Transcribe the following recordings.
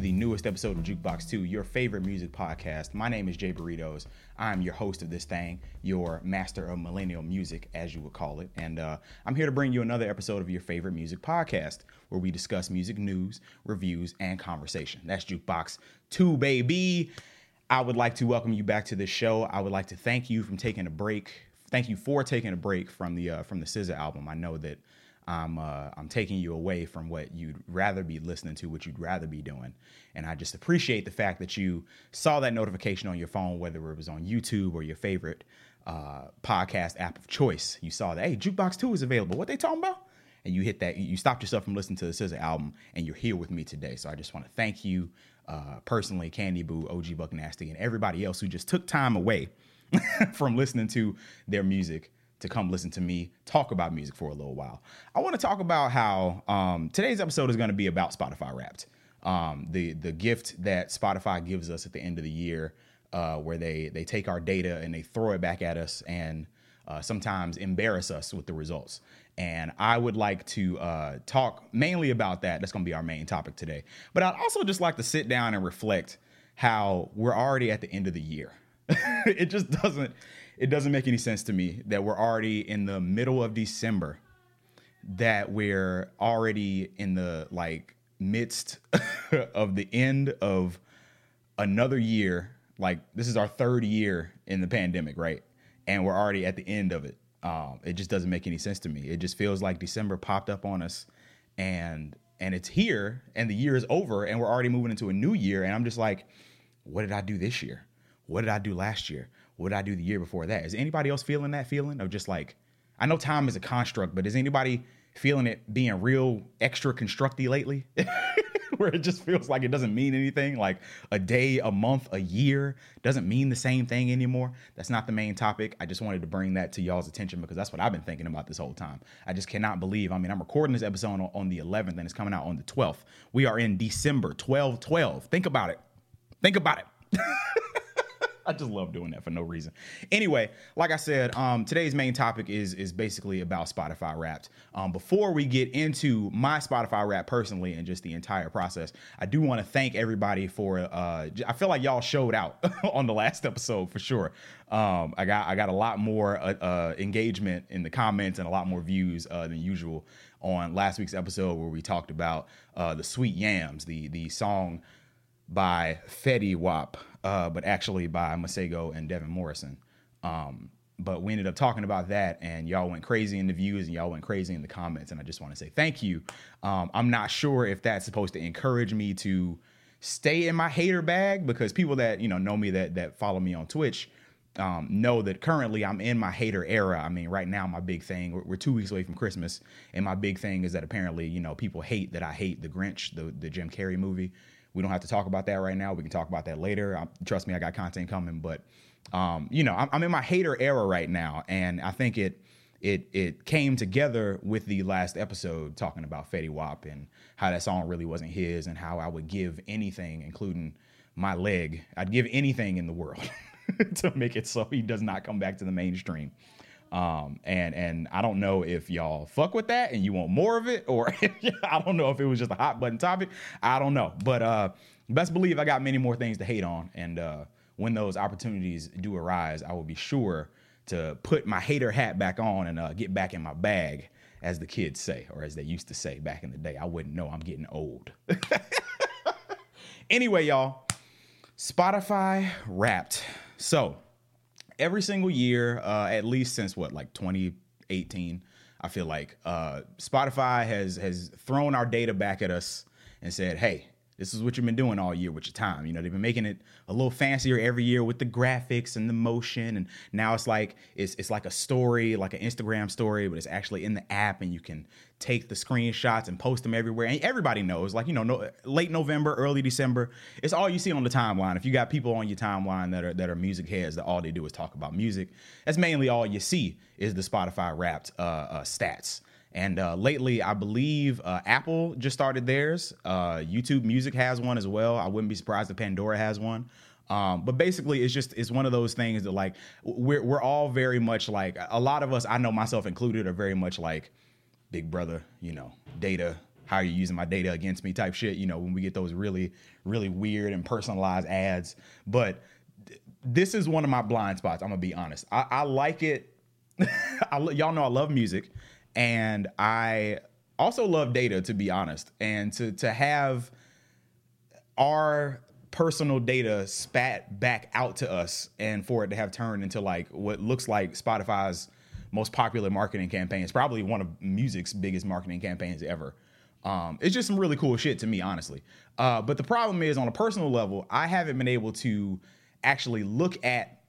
the newest episode of Jukebox 2, your favorite music podcast. My name is Jay Burritos. I'm your host of this thing, your master of millennial music, as you would call it. And uh, I'm here to bring you another episode of your favorite music podcast, where we discuss music news, reviews, and conversation. That's Jukebox 2, baby. I would like to welcome you back to the show. I would like to thank you from taking a break. Thank you for taking a break from the uh, from the SZA album. I know that I'm uh, I'm taking you away from what you'd rather be listening to, what you'd rather be doing. And I just appreciate the fact that you saw that notification on your phone, whether it was on YouTube or your favorite uh, podcast app of choice. You saw that hey, Jukebox Two is available. What they talking about? And you hit that. You stopped yourself from listening to the SZA album, and you're here with me today. So I just want to thank you uh, personally, Candy Boo, OG Buck Nasty, and everybody else who just took time away from listening to their music to come listen to me talk about music for a little while. I want to talk about how um, today's episode is going to be about Spotify Wrapped, um, the the gift that Spotify gives us at the end of the year, uh, where they they take our data and they throw it back at us and uh, sometimes embarrass us with the results. And I would like to uh, talk mainly about that. That's going to be our main topic today. But I'd also just like to sit down and reflect how we're already at the end of the year. it just doesn't it doesn't make any sense to me that we're already in the middle of December, that we're already in the like midst of the end of another year. Like this is our third year in the pandemic, right? And we're already at the end of it. Um, it just doesn't make any sense to me. It just feels like December popped up on us, and and it's here, and the year is over, and we're already moving into a new year. And I'm just like, what did I do this year? What did I do last year? What did I do the year before that? Is anybody else feeling that feeling of just like, I know time is a construct, but is anybody feeling it being real extra constructy lately? Where it just feels like it doesn't mean anything. Like a day, a month, a year doesn't mean the same thing anymore. That's not the main topic. I just wanted to bring that to y'all's attention because that's what I've been thinking about this whole time. I just cannot believe. I mean, I'm recording this episode on, on the 11th and it's coming out on the 12th. We are in December 12 12. Think about it. Think about it. I just love doing that for no reason. Anyway, like I said, um, today's main topic is is basically about Spotify Wrapped. Um, before we get into my Spotify Wrap personally and just the entire process, I do want to thank everybody for. Uh, I feel like y'all showed out on the last episode for sure. Um, I got I got a lot more uh, uh, engagement in the comments and a lot more views uh, than usual on last week's episode where we talked about uh, the Sweet Yams, the the song by Fetty Wap, uh, but actually by Masego and Devin Morrison. Um, but we ended up talking about that, and y'all went crazy in the views, and y'all went crazy in the comments. And I just want to say thank you. Um, I'm not sure if that's supposed to encourage me to stay in my hater bag because people that you know know me that that follow me on Twitch um, know that currently I'm in my hater era. I mean, right now my big thing we're, we're, two weeks away from Christmas, and my big thing is that apparently you know people hate that I hate the Grinch, the the Jim Carrey movie. We don't have to talk about that right now. We can talk about that later. I, trust me, I got content coming. But um, you know, I'm, I'm in my hater era right now, and I think it it it came together with the last episode talking about Fetty Wap and how that song really wasn't his, and how I would give anything, including my leg, I'd give anything in the world to make it so he does not come back to the mainstream. Um, and and I don't know if y'all fuck with that and you want more of it, or I don't know if it was just a hot button topic. I don't know, but uh, best believe I got many more things to hate on, and uh, when those opportunities do arise, I will be sure to put my hater hat back on and uh, get back in my bag, as the kids say, or as they used to say back in the day. I wouldn't know. I'm getting old. anyway, y'all, Spotify Wrapped. So every single year, uh, at least since what, like 2018, I feel like uh, Spotify has has thrown our data back at us and said, "Hey, this is what you've been doing all year with your time. You know, they've been making it a little fancier every year with the graphics and the motion. And now it's like it's it's like a story, like an Instagram story, but it's actually in the app and you can take the screenshots and post them everywhere. And everybody knows, like, you know, no, late November, early December, it's all you see on the timeline. If you got people on your timeline that are that are music heads that all they do is talk about music, that's mainly all you see is the Spotify wrapped uh, uh, stats. And uh, lately, I believe uh, Apple just started theirs. Uh, YouTube Music has one as well. I wouldn't be surprised if Pandora has one. Um, but basically, it's just it's one of those things that like we're we're all very much like a lot of us. I know myself included are very much like Big Brother. You know, data how are you using my data against me type shit. You know, when we get those really really weird and personalized ads, but this is one of my blind spots. I'm gonna be honest. I, I like it. I, y'all know I love music, and I also love data. To be honest, and to to have our personal data spat back out to us, and for it to have turned into like what looks like Spotify's most popular marketing campaign. It's probably one of music's biggest marketing campaigns ever. Um, it's just some really cool shit to me, honestly. Uh, but the problem is, on a personal level, I haven't been able to actually look at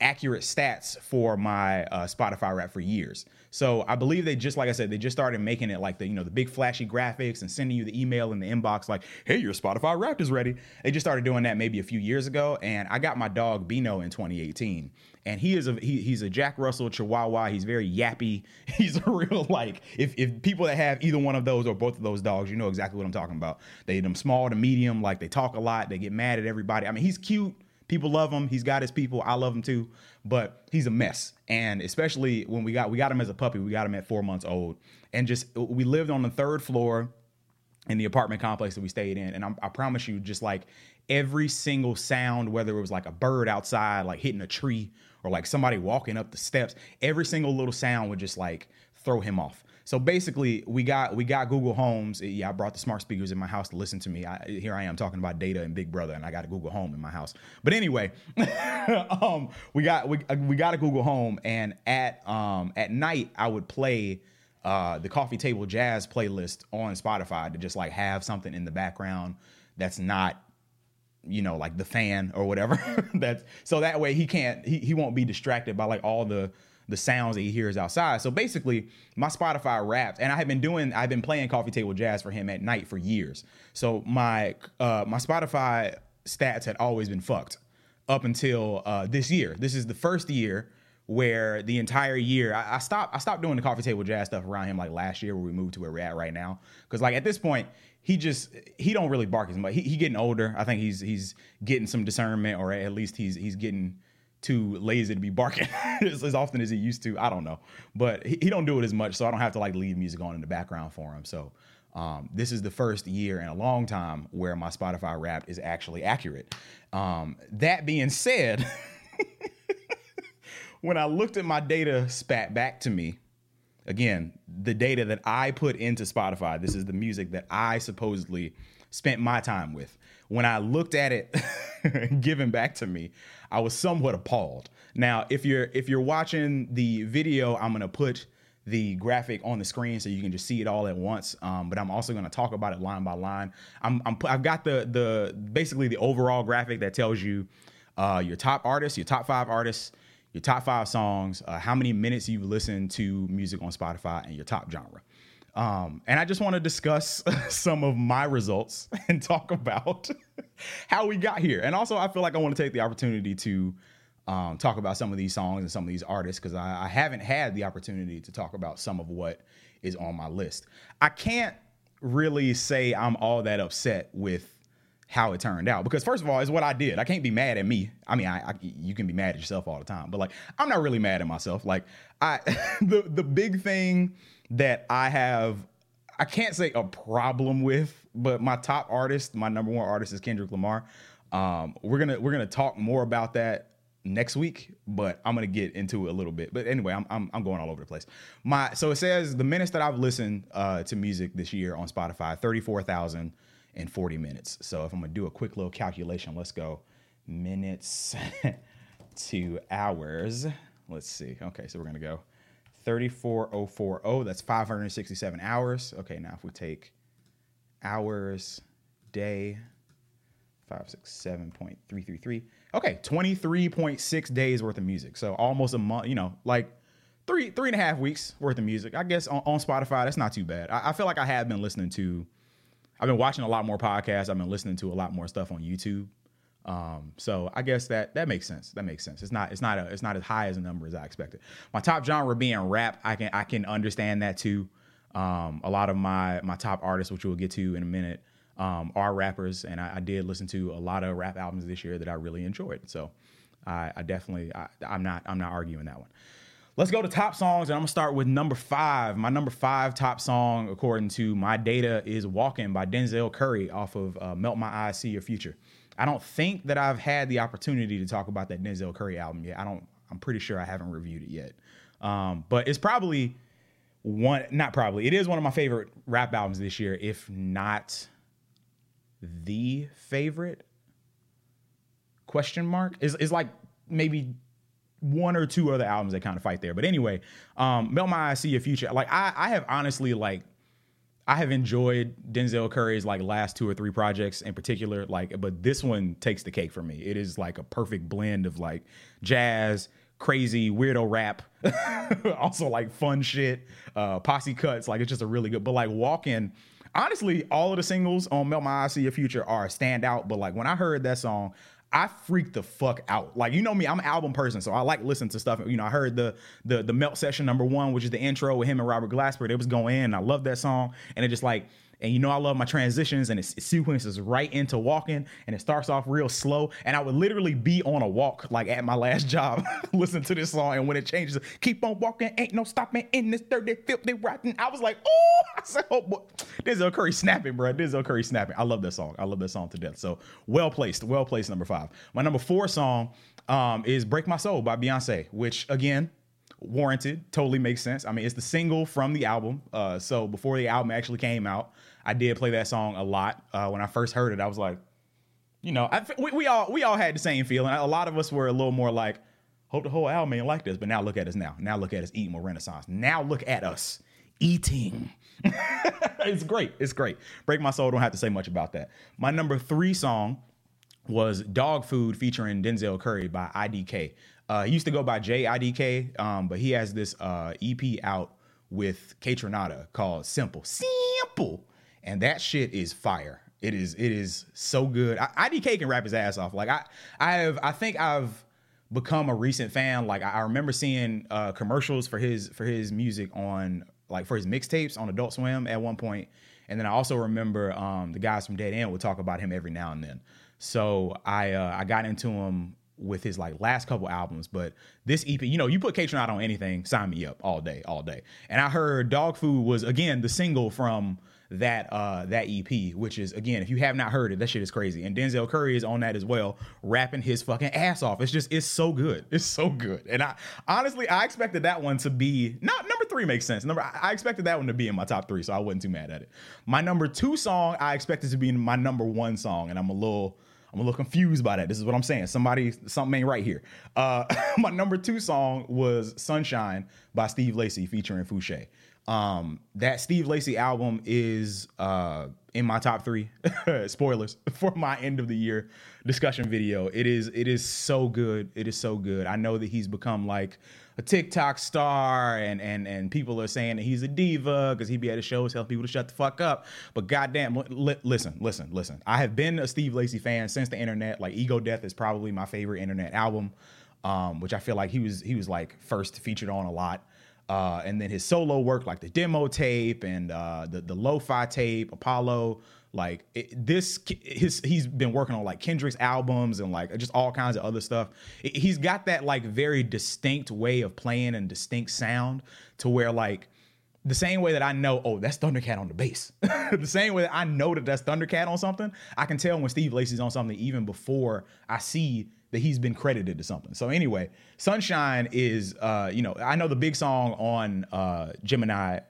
accurate stats for my uh, Spotify Wrap for years. So I believe they just like I said, they just started making it like the you know the big flashy graphics and sending you the email in the inbox like, hey, your Spotify Wrap is ready. They just started doing that maybe a few years ago, and I got my dog Bino in 2018, and he is a he, he's a Jack Russell Chihuahua. He's very yappy. He's a real like if if people that have either one of those or both of those dogs, you know exactly what I'm talking about. They them small to medium, like they talk a lot, they get mad at everybody. I mean, he's cute People love him. He's got his people. I love him too, but he's a mess. And especially when we got we got him as a puppy, we got him at four months old, and just we lived on the third floor in the apartment complex that we stayed in. And I'm, i promise you, just like every single sound, whether it was like a bird outside, like hitting a tree, or like somebody walking up the steps, every single little sound would just like throw him off. So basically, we got we got Google Homes. Yeah, I brought the smart speakers in my house to listen to me. I, here I am talking about data and Big Brother, and I got a Google Home in my house. But anyway, um, we got we, we got a Google Home, and at um, at night I would play uh, the coffee table jazz playlist on Spotify to just like have something in the background that's not you know like the fan or whatever that's so that way he can't he, he won't be distracted by like all the the sounds that he hears outside. So basically, my Spotify Wrapped, and I have been doing, I've been playing coffee table jazz for him at night for years. So my uh, my Spotify stats had always been fucked up until uh, this year. This is the first year where the entire year I, I, stopped I stopped doing the coffee table jazz stuff around him like last year where we moved to where we're at right now. Cause like at this point, he just he don't really bark as much. He, he getting older. I think he's he's getting some discernment or at least he's he's getting too lazy to be barking as, as, often as he used to. I don't know, but he, he, don't do it as much, so I don't have to like leave music on in the background for him. So um, this is the first year in a long time where my Spotify Wrapped is actually accurate. Um, that being said, when I looked at my data spat back to me, again, the data that I put into Spotify, this is the music that I supposedly spent my time with. When I looked at it given back to me, I was somewhat appalled. Now, if you're if you're watching the video, I'm gonna put the graphic on the screen so you can just see it all at once. Um, but I'm also going to talk about it line by line. I'm, I'm I've got the the basically the overall graphic that tells you uh, your top artists, your top five artists, your top five songs, uh, how many minutes you've listened to music on Spotify, and your top genre. Um, and I just want to discuss some of my results and talk about how we got here. And also, I feel like I want to take the opportunity to um, talk about some of these songs and some of these artists because I, I haven't had the opportunity to talk about some of what is on my list. I can't really say I'm all that upset with how it turned out because first of all it's what i did i can't be mad at me i mean I, I, you can be mad at yourself all the time but like i'm not really mad at myself like i the the big thing that I have I can't say a problem with, but my top artist, my number one artist is Kendrick Lamar. Um, we're gonna we're gonna talk more about that next week, but I'm gonna get into it a little bit. But anyway, I'm I'm, I'm going all over the place. My so it says the minutes that I've listened uh, to music this year on Spotify, thirty four thousand and forty minutes. So if I'm gonna do a quick little calculation, let's go minutes to hours. Let's see. Okay, so we're gonna go 34040. That's 567 hours. Okay, now if we take hours, day, 567.333. Okay, 23.6 days worth of music. So almost a month, you know, like three three and a half weeks worth of music. I guess on, on Spotify, that's not too bad. I, I, feel like I have been listening to, I've been watching a lot more podcasts. I've been listening to a lot more stuff on YouTube. Um, so I guess that that makes sense. That makes sense. It's not it's not a, it's not as high as a number as I expected. My top genre being rap, I can I can understand that too. Um, a lot of my my top artists, which we'll get to in a minute, um, are rappers, and I, I, did listen to a lot of rap albums this year that I really enjoyed. So I, I definitely I, I'm not I'm not arguing that one. Let's go to top songs, and I'm gonna start with number five. My number five top song, according to my data, is "Walking" by Denzel Curry off of uh, "Melt My Eyes, See Your Future." I don't think that I've had the opportunity to talk about that Denzel Curry album yet. I don't. I'm pretty sure I haven't reviewed it yet, um, but it's probably one. Not probably. It is one of my favorite rap albums this year, if not the favorite. Question mark is is like maybe one or two other albums that kind of fight there. But anyway, um, Melt My Eyes, See Your Future. Like I, I have honestly like I have enjoyed Denzel Curry's like last two or three projects in particular. Like, but this one takes the cake for me. It is like a perfect blend of like jazz, crazy, weirdo rap, also like fun shit, uh, posse cuts. Like it's just a really good. But like walking. Honestly, all of the singles on Melt My Eyes See Your Future are a standout. But like when I heard that song, I freaked the fuck out. Like you know me, I'm an album person, so I like listening to stuff. You know, I heard the the the Melt session number one, which is the intro with him and Robert Glasper. It was going in. I love that song, and it just like and you know, I love my transitions and it, sequences right into walking and it starts off real slow. And I would literally be on a walk, like at my last job, listen to this song. And when it changes, keep on walking, ain't no stopping in this dirty, filthy, rotten. I was like, oh, I said, oh, boy. Denzel Curry snapping, bro. Denzel Curry snapping. I love that song. I love that song to death. So well placed, well placed, number five. My number four song um, is Break My Soul by Beyonce, which again, warranted totally makes sense i mean it's the single from the album uh, so before the album actually came out I did play that song a lot. Uh, when I first heard it, I was like, you know, I, we, we all we all had the same feeling. A lot of us were a little more like, hope the whole album ain't like this. But now look at us now. Now look at us eating more Renaissance. Now look at us eating. it's great. It's great. Break My Soul. Don't have to say much about that. My number three song was Dog Food featuring Denzel Curry by IDK. Uh, he used to go by Jay IDK, um, but he has this uh, EP out with Kaytranada called Simple. Simple and that shit is fire. It is it is so good. I, IDK can rap his ass off. Like I I have I think I've become a recent fan. Like I, remember seeing uh, commercials for his for his music on like for his mixtapes on Adult Swim at one point, and then I also remember um, the guys from Dead End would talk about him every now and then. So I uh, I got into him with his like last couple albums, but this EP, you know, you put Kaytranada on anything, sign me up all day, all day. And I heard Dog Food was again the single from that uh that EP, which is again, if you have not heard it, that shit is crazy. And Denzel Curry is on that as well, rapping his fucking ass off. It's just it's so good. It's so good. And I honestly I expected that one to be not number three makes sense. Number I expected that one to be in my top three, so I wasn't too mad at it. My number two song I expected to be my number one song, and I'm a little I'm a little confused by that. This is what I'm saying. Somebody, something ain't right here. Uh, my number two song was "Sunshine" by Steve Lacy featuring Fousheé. Um, that Steve Lacy album is uh, in my top three. Spoilers for my end of the year discussion video. It is it is so good. It is so good. I know that he's become like a TikTok star, and and and people are saying that he's a diva because he be at his shows telling people to shut the fuck up. But goddamn, li- listen, listen, listen. I have been a Steve Lacy fan since the internet. Like Ego Death is probably my favorite internet album, um, which I feel like he was he was like first featured on a lot. Uh, and then his solo work, like the demo tape and uh, the the lo-fi tape, Apollo, like it, this, his he's been working on like Kendrick's albums and like just all kinds of other stuff. It, he's got that like very distinct way of playing and distinct sound to where like the same way that I know, oh, that's Thundercat on the bass. the same way that I know that that's Thundercat on something, I can tell when Steve Lacy's on something even before I see that he's been credited to something. So anyway, Sunshine is uh, you know, I know the big song on uh Gemini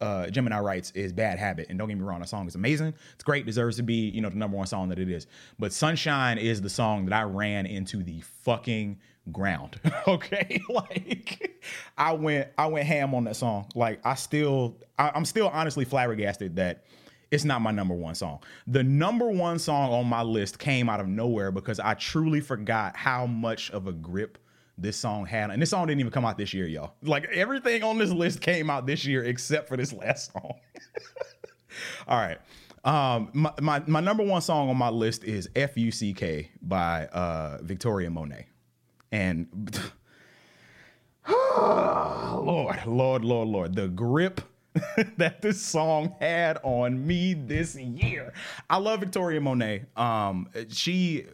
uh, Gemini Rights is Bad Habit. And don't get me wrong, the song is amazing. It's great, deserves to be, you know, the number one song that it is. But Sunshine is the song that I ran into the fucking ground. okay. like I went I went ham on that song. Like I still I, I'm still honestly flabbergasted that it's not my number one song. The number one song on my list came out of nowhere because I truly forgot how much of a grip this song had. And this song didn't even come out this year, y'all. Like everything on this list came out this year except for this last song. All right. Um, my, my, my number one song on my list is F-U-C-K by uh, Victoria Monet. And Lord, Lord, Lord, Lord, the grip that this song had on me this year. I love Victoria Monet. Um, she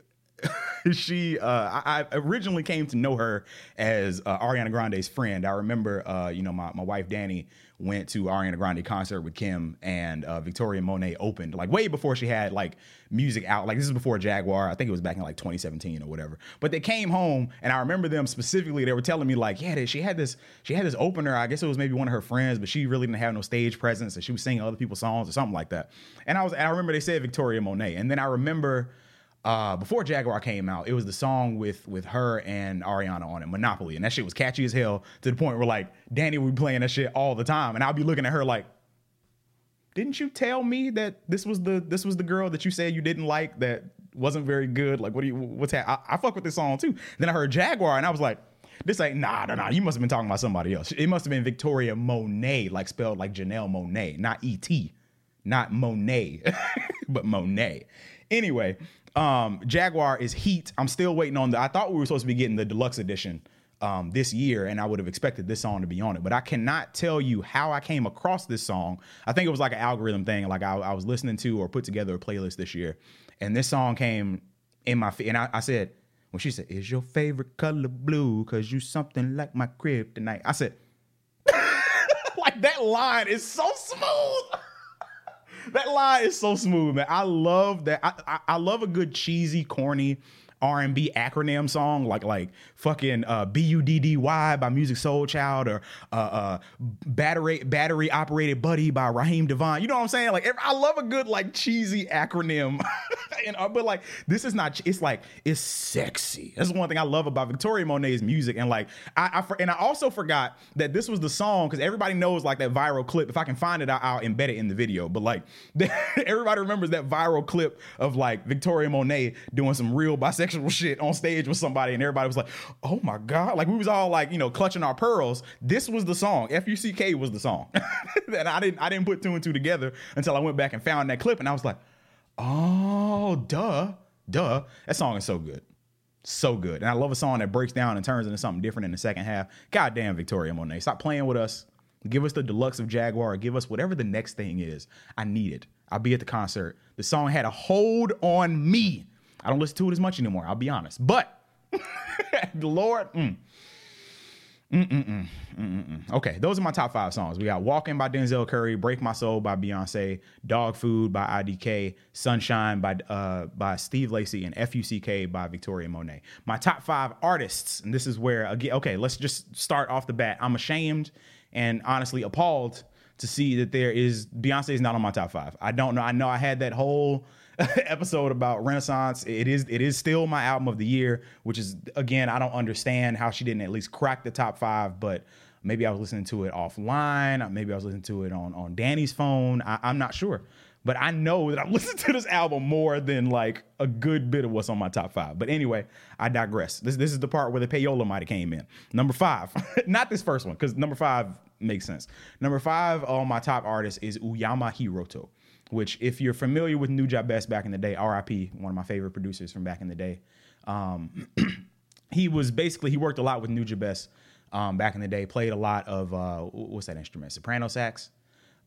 she, uh, I, I, originally came to know her as uh, Ariana Grande's friend. I remember, uh, you know, my, my wife Danny went to Ariana Grande concert with Kim and uh, Victoria Monet opened like way before she had like music out. Like this is before Jaguar. I think it was back in like 2017 or whatever. But they came home and I remember them specifically. They were telling me like, yeah, she had this, she had this opener. I guess it was maybe one of her friends, but she really didn't have no stage presence and she was singing other people's songs or something like that. And I was, I remember they said Victoria Monet, and then I remember uh, before Jaguar came out, it was the song with with her and Ariana on it, Monopoly, and that shit was catchy as hell to the point where like Danny would be playing that shit all the time, and I'll be looking at her like, didn't you tell me that this was the this was the girl that you said you didn't like that wasn't very good? Like, what do you what's that? I, I fuck with this song too. Then I heard Jaguar, and I was like. This ain't nah nah nah. You must have been talking about somebody else. It must have been Victoria Monet, like spelled like Janelle Monet, not E T, not Monet, but Monet. Anyway, um, Jaguar is Heat. I'm still waiting on the. I thought we were supposed to be getting the deluxe edition um, this year, and I would have expected this song to be on it. But I cannot tell you how I came across this song. I think it was like an algorithm thing. Like I, I was listening to or put together a playlist this year, and this song came in my feet. and I, I said when she said, "Is your favorite color blue? Cause you something like my crib tonight." I said, like that line is so smooth that line is so smooth, man. I love that. I, I, I love a good cheesy, corny R&B acronym song like like fucking uh, B-U-D-D-Y by Musiq Soulchild or uh, uh, battery battery operated buddy by Raheem DeVaughn. You know what I'm saying? Like I love a good like cheesy acronym. and, uh, but like this is not it's like it's sexy. That's one thing I love about Victoria Monet's music and like I, I and I also forgot that this was the song cuz everybody knows like that viral clip. If I can find it I'll, I'll embed it in the video. But like everybody remembers that viral clip of like Victoria Monet doing some real bisexual shit on stage with somebody, and everybody was like, "Oh my god!" Like we was all like, you know, clutching our pearls. This was the song. F U C K was the song, and I didn't I didn't put two and two together until I went back and found that clip, and I was like, "Oh, duh, duh." That song is so good. So good. And I love a song that breaks down and turns into something different in the second half. God damn, Victoria Monet. Stop playing with us. Give us the deluxe of Jaguar. Give us whatever the next thing is. I need it. I'll be at the concert. The song had a hold on me. I don't listen to it as much anymore. I'll be honest. But the Lord, mm. Mm-mm-mm. Mm-mm. Okay, those are my top five songs. We got "Walking" by Denzel Curry, "Break My Soul" by Beyonce, "Dog Food" by IDK, "Sunshine" by uh, by Steve Lacy, and "Fuck" by Victoria Monet. My top five artists, and this is where again. Okay, let's just start off the bat. I'm ashamed and honestly appalled to see that there is Beyonce is not on my top five. I don't know. I know I had that whole episode about Renaissance. It is it is still my album of the year, which is again I don't understand how she didn't at least crack the top five, but maybe I was listening to it offline. Maybe I was listening to it on on Danny's phone. I, I'm not sure. But I know that I've listened to this album more than like a good bit of what's on my top five. But anyway, I digress. This this is the part where the payola might have came in. Number five, not this first one, because number five makes sense. Number five on my top artist is Uyama Hiroto which if you're familiar with New Nujabes Best back in the day, RIP, one of my favorite producers from back in the day. Um, he was basically he worked a lot with New Nujabes Best um, back in the day. Played a lot of uh, what's that instrument? Soprano sax.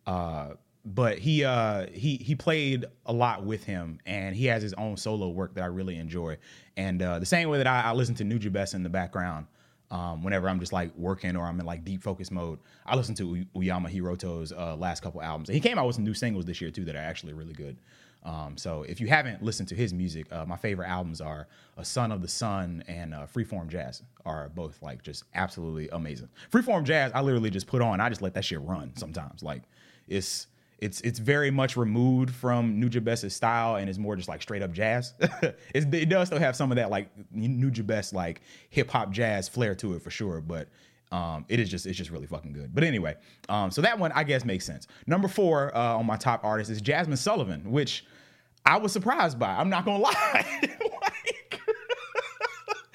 Uh, but he uh, he he played a lot with him, and he has his own solo work that I really enjoy. And uh, the same way that I, I listen to New Nujabes Best in the background, um, whenever I'm just like working or I'm in like deep focus mode. I listen to Uyama Hiroto's uh, last couple albums. And he came out with some new singles this year too that are actually really good. Um, so if you haven't listened to his music, uh, my favorite albums are A Son of the Sun and uh, Freeform Jazz are both like just absolutely amazing. Freeform Jazz, I literally just put on. I just let that shit run sometimes. Like it's it's it's very much removed from Nujabes' style and is more just like straight up jazz. it does still have some of that like Nujabes like hip hop jazz flair to it for sure, but um, it is just it's just really fucking good. But anyway, um, so that one I guess makes sense. Number four uh, on my top artist is Jazmine Sullivan, which I was surprised by. I'm not gonna lie.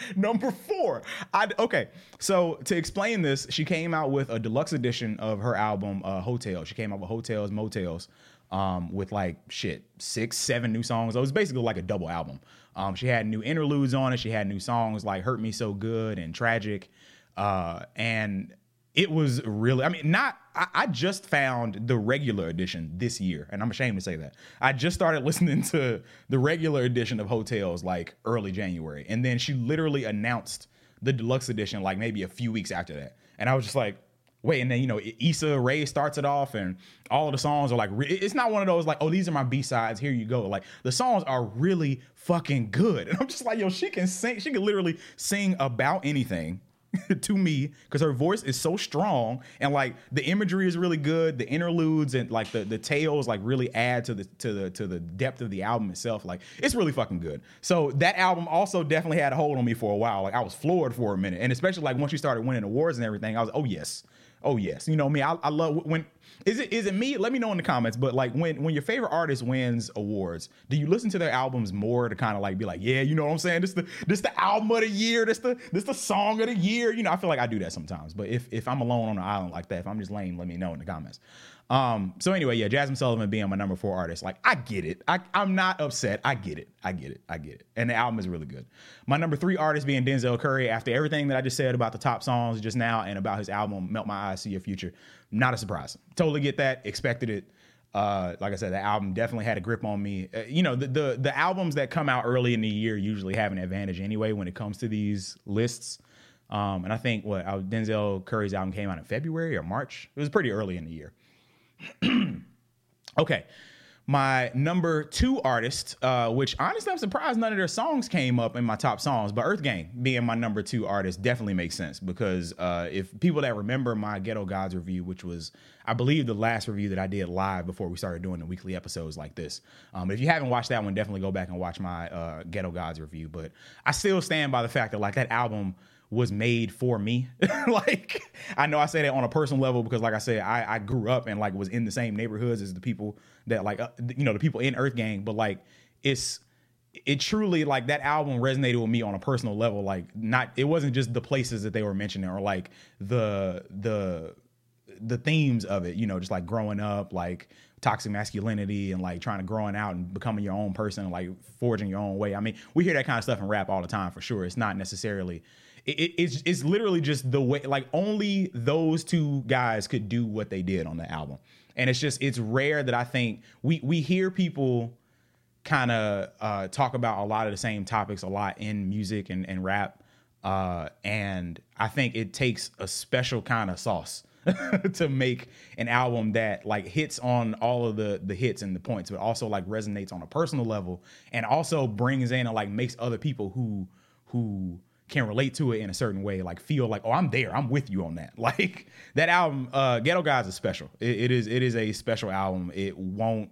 Number four. I okay. So to explain this, she came out with a deluxe edition of her album uh, Hotel. She came out with Heaux Tales, Mo' Tales, um, with like shit six, seven new songs. It was basically like a double album. Um, she had new interludes on it. She had new songs like "Hurt Me So Good" and "Tragic," uh, and it was really i mean not I, I, just found the regular edition this year and i'm ashamed to say that. I just started listening to the regular edition of Heaux Tales like early january and then she literally announced the deluxe edition like maybe a few weeks after that. And i was just like wait and then you know Issa Rae starts it off and all of the songs are like it's not one of those like oh these are my b-sides here you go. Like the songs are really fucking good. And i'm just like yo she can sing she can literally sing about anything to me because her voice is so strong and like the imagery is really good the interludes and like the the tales like really add to the to the to the depth of the album itself like it's really fucking good. So that album also definitely had a hold on me for a while like i was floored for a minute. And especially like once you started winning awards and everything i was oh yes. Oh yes. You know me I, I love when is it is it me? Let me know in the comments. But like when when your favorite artist wins awards, do you listen to their albums more to kind of like be like, yeah, you know what I'm saying? This the this the album of the year. This the this the song of the year. You know, I feel like I do that sometimes. But if if I'm alone on an island like that, if I'm just lame, let me know in the comments. Um, so anyway, yeah, Jazmine Sullivan being my number four artist, like I get it. I, I'm not upset. I get it. I get it. I get it. And the album is really good. My number three artist being Denzel Curry. After everything that I just said about the top songs just now and about his album Melt My Eyes, See Your Future, not a surprise. Totally get that. Expected it. Uh, like I said, the album definitely had a grip on me. Uh, you know, the, the the albums that come out early in the year usually have an advantage anyway when it comes to these lists. Um, and I think what Denzel Curry's album came out in February or March. It was pretty early in the year. okay. My number two artist, uh, which honestly I'm surprised none of their songs came up in my top songs, but Earth Gang being my number two artist definitely makes sense because uh, if people that remember my Ghetto Gods review, which was I believe the last review that I did live before we started doing the weekly episodes like this, um, if you haven't watched that one, definitely go back and watch my uh, Ghetto Gods review. But I still stand by the fact that like that album was made for me. like I know I say that on a personal level because like I said, I, I grew up and like was in the same neighborhoods as the people that like uh, you know the people in Earth Gang, but like it's it truly like that album resonated with me on a personal level. Like not it wasn't just the places that they were mentioning or like the the the themes of it, you know, just like growing up, like toxic masculinity and like trying to growing out and becoming your own person, like forging your own way. I mean, we hear that kind of stuff in rap all the time for sure. It's not necessarily it, it's it's literally just the way like only those two guys could do what they did on the album. And it's just it's rare that i think we we hear people kind of uh, talk about a lot of the same topics a lot in music and, and rap uh, and i think it takes a special kind of sauce to make an album that like hits on all of the the hits and the points but also like resonates on a personal level and also brings in and like makes other people who who can relate to it in a certain way, like feel like, oh, I'm there, I'm with you on that. Like that album, uh, Ghetto Gods is special. It, it is it is a special album. It won't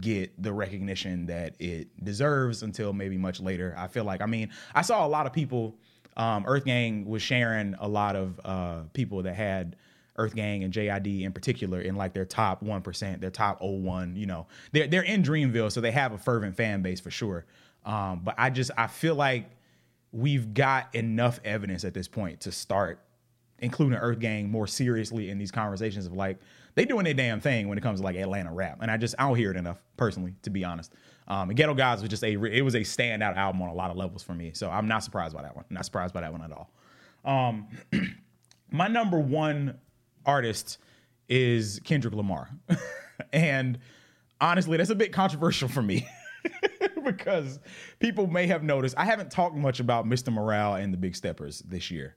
get the recognition that it deserves until maybe much later. I feel like, I mean, I saw a lot of people. Um, Earth Gang was sharing a lot of uh, people that had Earth Gang and JID in particular in like their top one percent, their top 01, You know, they're they're in Dreamville, so they have a fervent fan base for sure. Um, but I just I feel like we've got enough evidence at this point to start including Earth Gang more seriously in these conversations of like they doing their damn thing when it comes to like Atlanta rap, and I just I don't hear it enough personally, to be honest. Um, and Ghetto Gods was just a it was a standout album on a lot of levels for me, so I'm not surprised by that one. Not surprised by that one at all. Um, my number one artist is Kendrick Lamar, and honestly, that's a bit controversial for me. because people may have noticed I haven't talked much about Mr. Morale and the Big Steppers this year.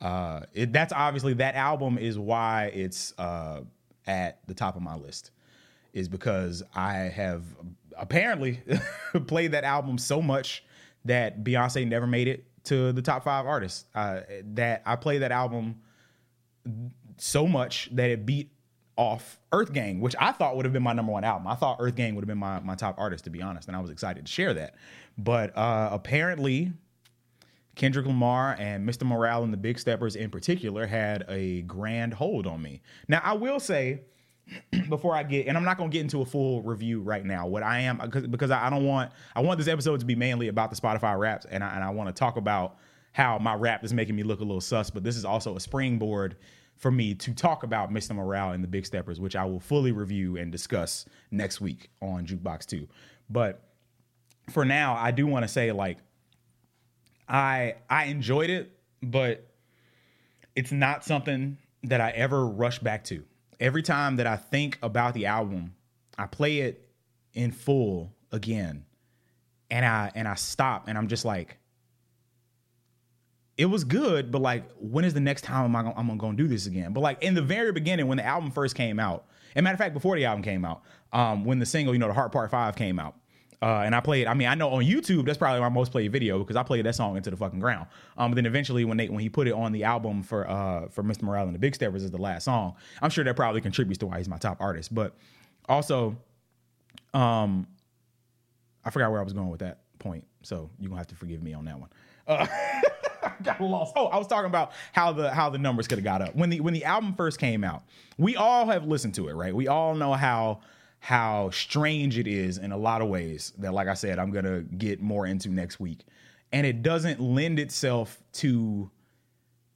Uh, it, that's obviously that album is why it's uh, at the top of my list, is because I have apparently played that album so much that Beyonce never made it to the top five artists. Uh, that I played that album so much that it beat off Earth Gang, which I thought would have been my number one album. I thought Earth Gang would have been my, my top artist, to be honest, and I was excited to share that. But uh, apparently, Kendrick Lamar and Mr. Morale and the Big Steppers in particular had a grand hold on me. Now, I will say, before I get, and I'm not to get into a full review right now. What I am, because I don't want, I want this episode to be mainly about the Spotify Wraps, and I, and I want to talk about how my rap is making me look a little sus. But this is also a springboard for me to talk about Mr. Morale and the Big Steppers, which I will fully review and discuss next week on Jukebox 2. But for now, I do want to say like I I enjoyed it, but it's not something that I ever rush back to. Every time that I think about the album, I play it in full again. And I and I stop and I'm just like it was good, but like when is the next time am I gonna, I'm gonna do this again? But like in the very beginning when the album first came out, and matter of fact before the album came out, um, when the single you know the Heart Part Five came out, uh, and I played. I mean, I know on YouTube that's probably my most played video because I played that song into the fucking ground. Um, but then eventually when they when he put it on the album for uh for Mr. Morale and the Big Steppers as the last song, I'm sure that probably contributes to why he's my top artist. But also, um, I forgot where I was going with that point, so you're gonna have to forgive me on that one. Uh, got lost. Oh, I was talking about how the how the numbers could have got up when the when the album first came out. We all have listened to it, right? We all know how how strange it is in a lot of ways that like I said I'm to get more into next week. And it doesn't lend itself to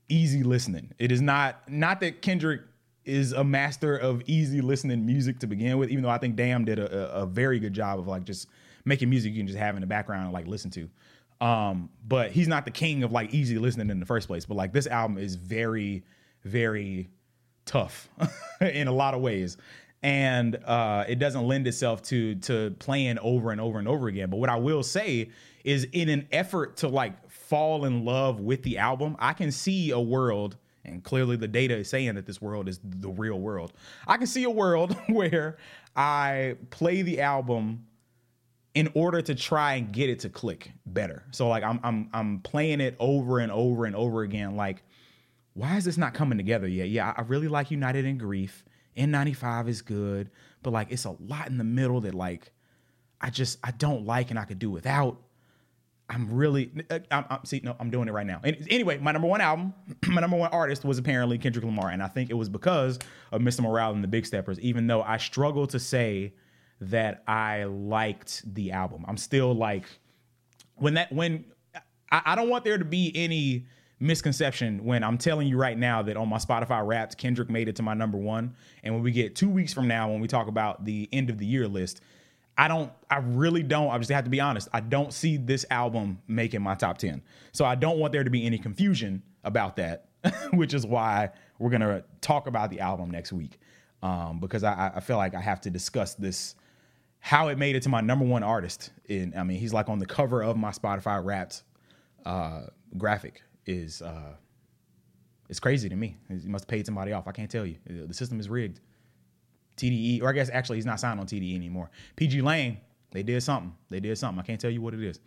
easy listening. It is not not that Kendrick is a master of easy listening music to begin with, even though I think Damn did a, a, a very good job of like just making music you can just have in the background and like listen to. Um, but he's not the king of like easy listening in the first place. But like this album is very, very tough in a lot of ways and uh, it doesn't lend itself to to playing over and over and over again. But what I will say is, in an effort to like fall in love with the album, I can see a world, and clearly the data is saying that this world is the real world. I can see a world where I play the album in order to try and get it to click better. So like I'm I'm I'm playing it over and over and over again. Like, why is this not coming together yet? Yeah, I really like United in Grief. N95 is good, but like it's a lot in the middle that like I just I don't like and I could do without. I'm really uh, I'm, I'm see no I'm doing it right now. And anyway, my number one album, my number one artist was apparently Kendrick Lamar, and I think it was because of Mr. Morale and the Big Steppers. Even though I struggle to say that I liked the album, I'm still like when that when I, I don't want there to be any misconception when I'm telling you right now that on my Spotify Wrapped, Kendrick made it to my number one. And when we get two weeks from now, when we talk about the end of the year list, I don't, I really don't, I just have to be honest, I don't see this album making my top 10. So I don't want there to be any confusion about that, which is why we're going to talk about the album next week. Um, because I, I feel like I have to discuss this, how it made it to my number one artist. In, I mean, he's like on the cover of my Spotify Wrapped uh, graphic is uh, it's crazy to me. He must have paid somebody off. I can't tell you. The system is rigged. TDE, or I guess actually he's not signed on TDE anymore. pgLang they did something. They did something. I can't tell you what it is.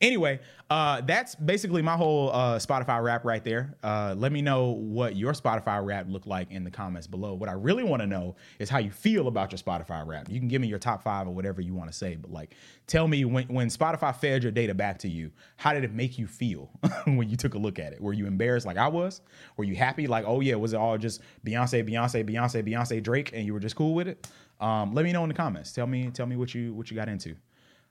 Anyway, uh, that's basically my whole uh, Spotify wrap right there. Uh, let me know what your Spotify wrap looked like in the comments below. What I really want to know is how you feel about your Spotify wrap. You can give me your top five or whatever you want to say, but like, tell me when, when Spotify fed your data back to you, how did it make you feel when you took a look at it? Were you embarrassed like I was? Were you happy? Like, oh yeah, was it all just Beyonce, Beyonce, Beyonce, Beyonce, Drake, and you were just cool with it? Um, let me know in the comments. Tell me, tell me what you what you got into.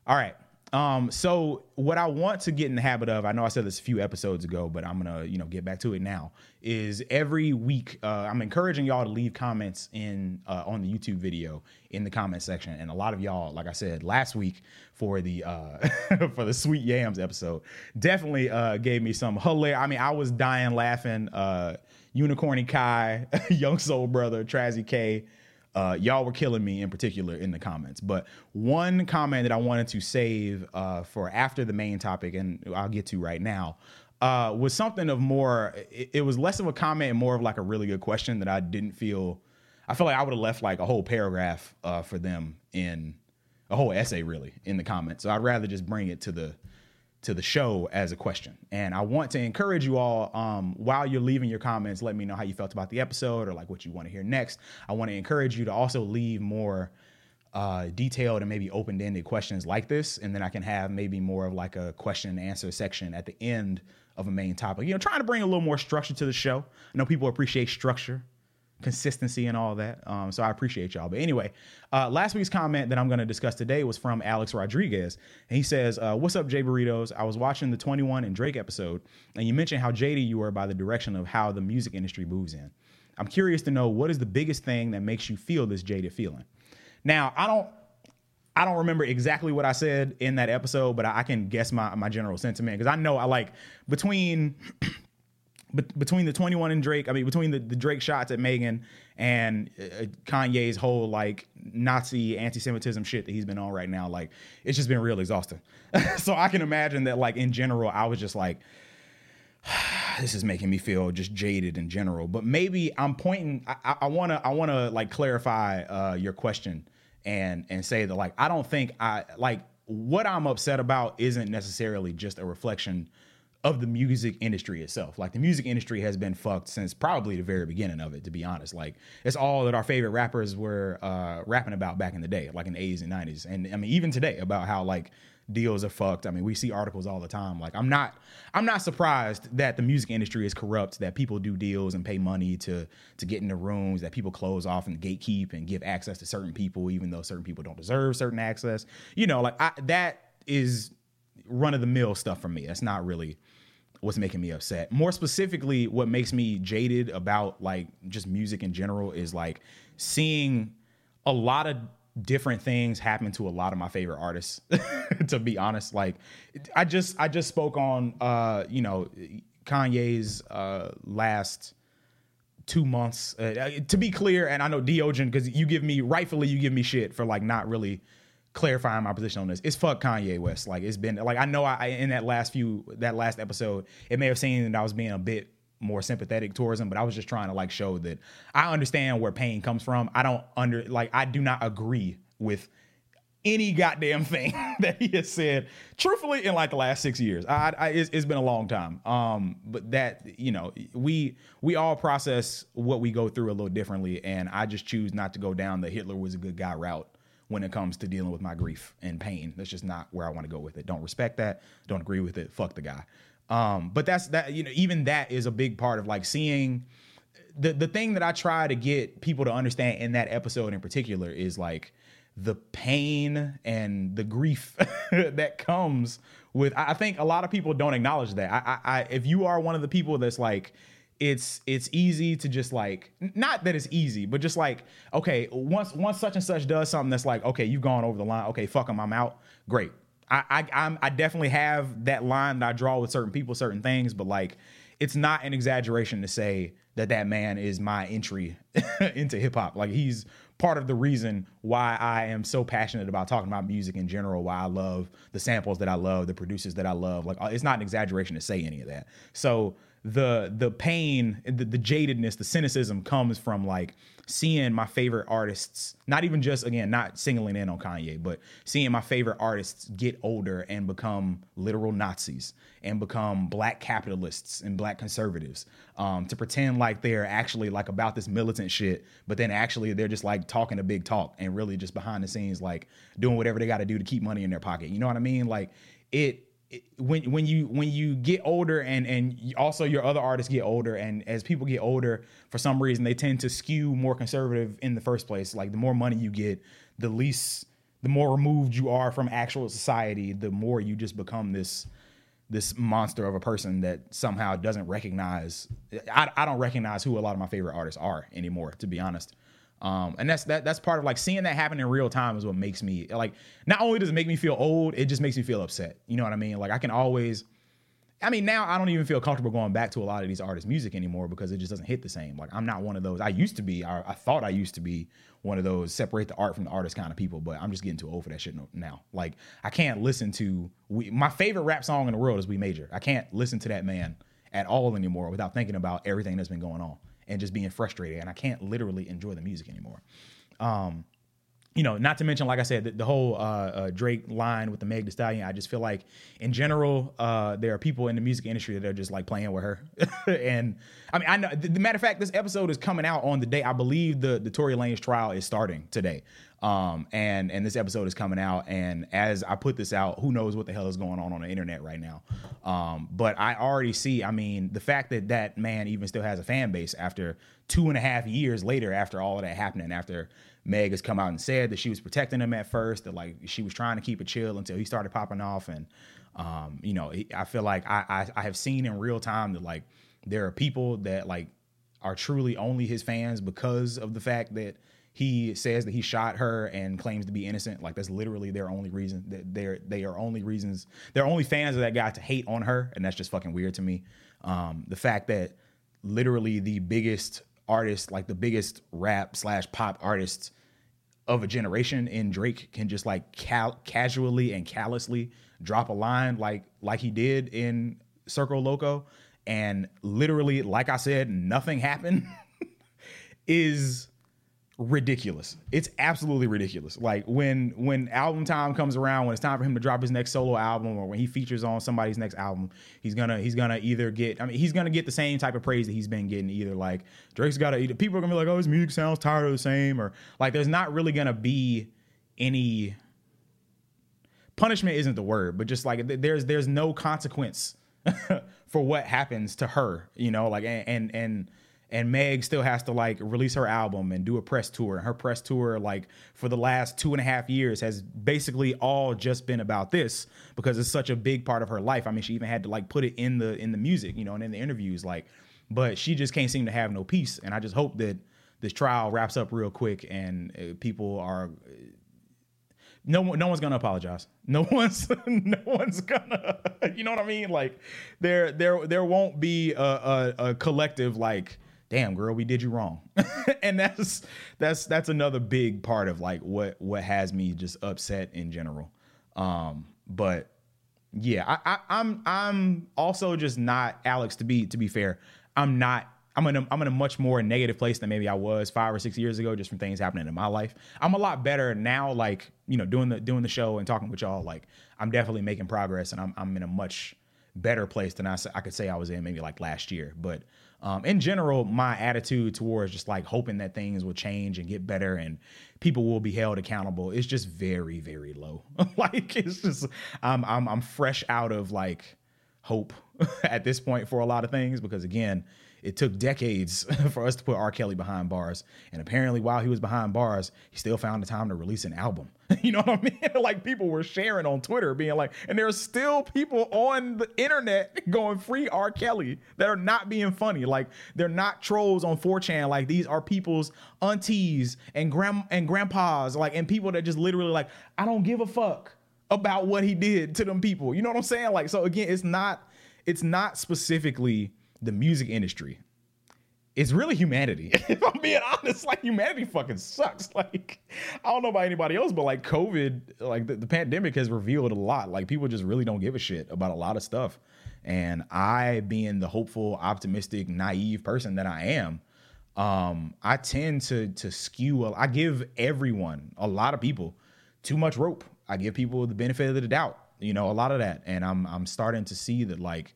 All right. Um, so what I want to get in the habit of, I know I said this a few episodes ago, but I'm gonna, you know, get back to it now. Is every week uh, I'm encouraging y'all to leave comments in uh, on the YouTube video in the comment section, and a lot of y'all, like I said last week for the uh, for the sweet yams episode, definitely uh, gave me some hilarious. I mean, I was dying laughing. Uh, Unicorny Kai, Young Soul Brother, Trazzy K. Uh, y'all were killing me in particular in the comments. But one comment that I wanted to save uh, for after the main topic, and I'll get to right now, uh, was something of more. It, it, was less of a comment and more of like a really good question that I didn't feel. I feel like I would have left like a whole paragraph uh, for them in a whole essay really in the comments. So I'd rather just bring it to the to the show as a question. And I want to encourage you all um, while you're leaving your comments, let me know how you felt about the episode or like what you want to hear next. I want to encourage you to also leave more uh, detailed and maybe open ended questions like this. And then I can have maybe more of like a question and answer section at the end of a main topic. You know, trying to bring a little more structure to the show. I know people appreciate structure consistency and all that. Um, so I appreciate y'all. But anyway, uh, last week's comment that I'm going to discuss today was from Alex Rodriguez. And he says, uh, What's up, Jay Burritos? I was watching the 21 and Drake episode, and you mentioned how jaded you were by the direction of how the music industry moves in. I'm curious to know what is the biggest thing that makes you feel this jaded feeling? Now, I don't. I don't remember exactly what I said in that episode, but I, I can guess my, my general sentiment because I know I like between But between the 21 and Drake, I mean, between the, the Drake shots at Megan and uh, Kanye's whole like Nazi anti-Semitism shit that he's been on right now, like it's just been real exhausting. so I can imagine that, like in general, I was just like, this is making me feel just jaded in general. But maybe I'm pointing. I, I wanna I wanna like clarify uh, your question and and say that like I don't think I like what I'm upset about isn't necessarily just a reflection of the music industry itself. Like the music industry has been fucked since probably the very beginning of it, to be honest. Like it's all that our favorite rappers were uh, rapping about back in the day, like in the 80s and 90s. And I mean, even today about how like deals are fucked. I mean, we see articles all the time. Like I'm not I'm not surprised that the music industry is corrupt, that people do deals and pay money to to get into rooms, that people close off and gatekeep and give access to certain people even though certain people don't deserve certain access. You know, like I, that is run of the mill stuff for me. That's not really what's making me upset. More specifically, what makes me jaded about like just music in general is like seeing a lot of different things happen to a lot of my favorite artists to be honest like i just i just spoke on uh you know kanye's uh last two months uh, to be clear and i know Deogen because you give me rightfully you give me shit for like not really clarifying my position on this. It's fuck kanye west. Like it's been like i know i in that last few that last episode it may have seemed that i was being a bit more sympathetic towards him, but I was just trying to like show that I understand where pain comes from. I don't under like I do not agree with any goddamn thing that he has said truthfully in like the last six years. I, I it's, it's been a long time. Um but that you know we we all process what we go through a little differently and i just choose not to go down the hitler was a good guy route when it comes to dealing with my grief and pain. That's just not where i want to go with it. Don't respect that. Don't agree with it. Fuck the guy. Um, but that's that, you know, even that is a big part of like seeing the the thing that I try to get people to understand in that episode in particular is like the pain and the grief that comes with I think a lot of people don't acknowledge that. I, I, I if you are one of the people that's like it's it's easy to just like not that it's easy, but just like okay, once once such and such does something that's like okay, you've gone over the line. Okay, fuck them, I'm out. Great. I I I'm, I definitely have that line that I draw with certain people, certain things, but like it's not an exaggeration to say that that man is my entry into hip hop. Like he's part of the reason why I am so passionate about talking about music in general, why I love the samples that I love, the producers that I love. Like uh, it's not an exaggeration to say any of that. So the the pain, the, the jadedness, the cynicism comes from like seeing my favorite artists, not even just again, not singling in on Kanye, but seeing my favorite artists get older and become literal Nazis and become black capitalists and black conservatives. Um, to pretend like they're actually like about this militant shit, but then actually they're just like talking a big talk and really just behind the scenes like doing whatever they got to do to keep money in their pocket. You know what I mean? Like it when when you when you get older and and also your other artists get older and as people get older for some reason they tend to skew more conservative in the first place. Like the more money you get the least the more removed you are from actual society the more you just become this this monster of a person that somehow doesn't recognize I, I don't recognize who a lot of my favorite artists are anymore to be honest um, and that's that that's part of like seeing that happen in real time is what makes me like not only does it make me feel old, it just makes me feel upset. You know what I mean? Like I can always I mean, now I don't even feel comfortable going back to a lot of these artists' music anymore because it just doesn't hit the same. Like I'm not one of those. I used to be. I, I thought I used to be one of those separate the art from the artist kind of people, but I'm just getting too old for that shit now. Like I can't listen to we. My favorite rap song in the world is We Major. I can't listen to that man at all anymore without thinking about everything that's been going on and just being frustrated, and I can't literally enjoy the music anymore. Um, you know, not to mention, like I said, the, the whole uh, uh, Drake line with the Meg Thee Stallion. I just feel like, in general, uh, there are people in the music industry that are just like playing with her. and I mean, I know. The, the, matter of fact, this episode is coming out on the day I believe the the Tory Lanez trial is starting today. Um, and and this episode is coming out, and as I put this out, who knows what the hell is going on on the internet right now? Um, but I already see. I mean, the fact that that man even still has a fan base after two and a half years later, after all of that happening, after Meg has come out and said that she was protecting him at first, that like she was trying to keep it chill until he started popping off. And, um, you know, I feel like I, I, I have seen in real time that like there are people that like are truly only his fans because of the fact that he says that he shot her and claims to be innocent. Like that's literally their only reason. That they're they are only reasons. They're only fans of that guy to hate on her, and that's just fucking weird to me. Um, the fact that literally the biggest artist, like the biggest rap slash pop artists of a generation and Drake can just like cal- casually and callously drop a line like like he did in Circo Loco. And literally like I said nothing happened is ridiculous. It's absolutely ridiculous. Like when when album time comes around, when it's time for him to drop his next solo album, or when he features on somebody's next album, he's gonna he's gonna either get I mean he's gonna get the same type of praise that he's been getting. Either like Drake's got to either people are gonna be like, oh, his music sounds tired of the same, or like there's not really gonna be any punishment isn't the word, but just like there's there's no consequence for what happens to her, you know, like and and. and and Meg still has to like release her album and do a press tour. And her press tour, like for the last two and a half years, has basically all just been about this because it's such a big part of her life. I mean, she even had to like put it in the in the music, you know, and in the interviews, like. But she just can't seem to have no peace. And I just hope that this trial wraps up real quick and uh, people are. No, no one's gonna apologize. No one's, no one's gonna. You know what I mean? Like, there, there, there won't be a, a, a collective like damn girl we did you wrong and that's that's that's another big part of like what what has me just upset in general um but yeah I, I i'm i'm also just not alex to be to be fair i'm not I'm in, a, I'm in a much more negative place than maybe I was five or six years ago, just from things happening in my life. I'm a lot better now, like you know, doing the doing the show and talking with y'all. Like I'm definitely making progress, and I'm I'm in a much better place than I I could say I was in maybe like last year. But um, in general, my attitude towards just like hoping that things will change and get better and people will be held accountable is just very, very low. like it's just I'm I'm I'm fresh out of like hope at this point for a lot of things because again, it took decades for us to put R. Kelly behind bars. And apparently, while he was behind bars, he still found the time to release an album. you know what I mean? like people were sharing on Twitter, being like, and there are still people on the internet going free R. Kelly that are not being funny. Like they're not trolls on 4chan. Like these are people's aunties and grand and grandpas, like and people that just literally like, I don't give a fuck about what he did to them people. You know what I'm saying? Like, so again, it's not, it's not specifically the music industry. It's really humanity. if I'm being honest, like humanity fucking sucks. Like, I don't know about anybody else, but like COVID, like the, the pandemic has revealed a lot. Like people just really don't give a shit about a lot of stuff. And I, being the hopeful, optimistic, naive person that I am, um, I tend to to skew. I give everyone, a lot of people, too much rope. I give people the benefit of the doubt. You know, a lot of that, and I'm I'm starting to see that like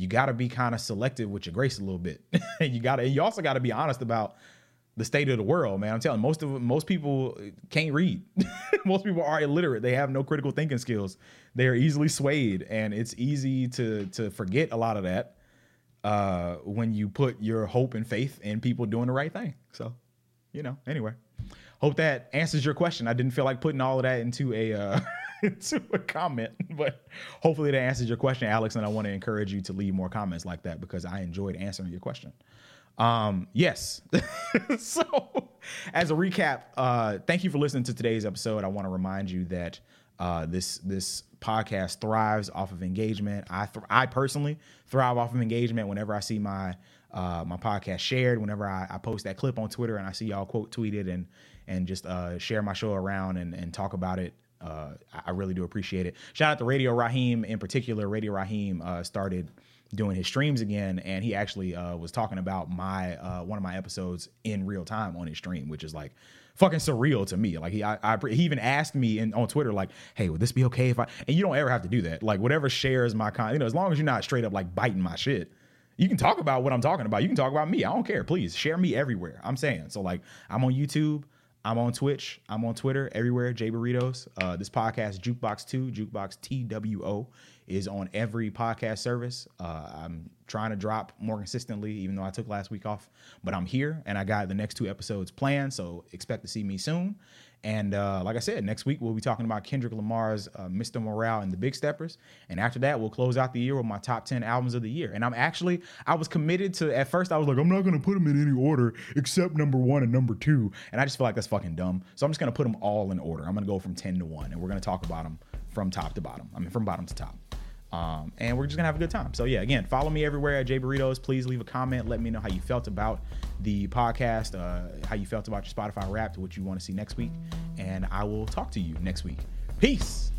you got to be kind of selective with your grace a little bit. you got to, you also got to be honest about the state of the world, man. I'm telling most of most people can't read. most people are illiterate. They have no critical thinking skills. They are easily swayed, and it's easy to to forget a lot of that uh, when you put your hope and faith in people doing the right thing. So, you know, anyway, hope that answers your question. I didn't feel like putting all of that into a uh, to a comment, but hopefully that answers your question, Alex. And I want to encourage you to leave more comments like that because I enjoyed answering your question. Um, yes. so, as a recap, uh, thank you for listening to today's episode. I want to remind you that uh, this this podcast thrives off of engagement. I th- I personally thrive off of engagement. Whenever I see my uh, my podcast shared, whenever I, I, post that clip on Twitter and I see y'all quote tweeted and and just uh, share my show around and, and talk about it uh, I really do appreciate it. Shout out to Radio Raheem in particular. Radio Raheem uh, started doing his streams again, and he actually uh, was talking about my uh, one of my episodes in real time on his stream, which is like fucking surreal to me. Like he, I, I, he even asked me in, on Twitter, like, "Hey, would this be okay if I?" And you don't ever have to do that. Like whatever shares my content, you know, as long as you're not straight up like biting my shit. You can talk about what I'm talking about. You can talk about me. I don't care. Please share me everywhere. I'm saying. So like I'm on YouTube. I'm on Twitch. I'm on Twitter, everywhere. Jay Burritos. Uh, this podcast, Jukebox Two, Jukebox T W O, is on every podcast service. Uh, I'm trying to drop more consistently, even though I took last week off. But I'm here, and I got the next two episodes planned, so expect to see me soon. And uh, like I said, next week we'll be talking about Kendrick Lamar's uh, Mr. Morale and the Big Steppers. And after that, we'll close out the year with my top 10 albums of the year. And I'm actually, I was committed to, at first, I was like, I'm not going to put them in any order except number one and number two. And I just feel like that's fucking dumb. So I'm just going to put them all in order. I'm going to go from 10 to 1. And we're going to talk about them from top to bottom. I mean, from bottom to top. Um, and we're just gonna have a good time. So yeah, again, follow me everywhere at Jay Burritos. Please leave a comment. Let me know how you felt about the podcast, uh, how you felt about your Spotify Wrapped, what you want to see next week, and I will talk to you next week. Peace.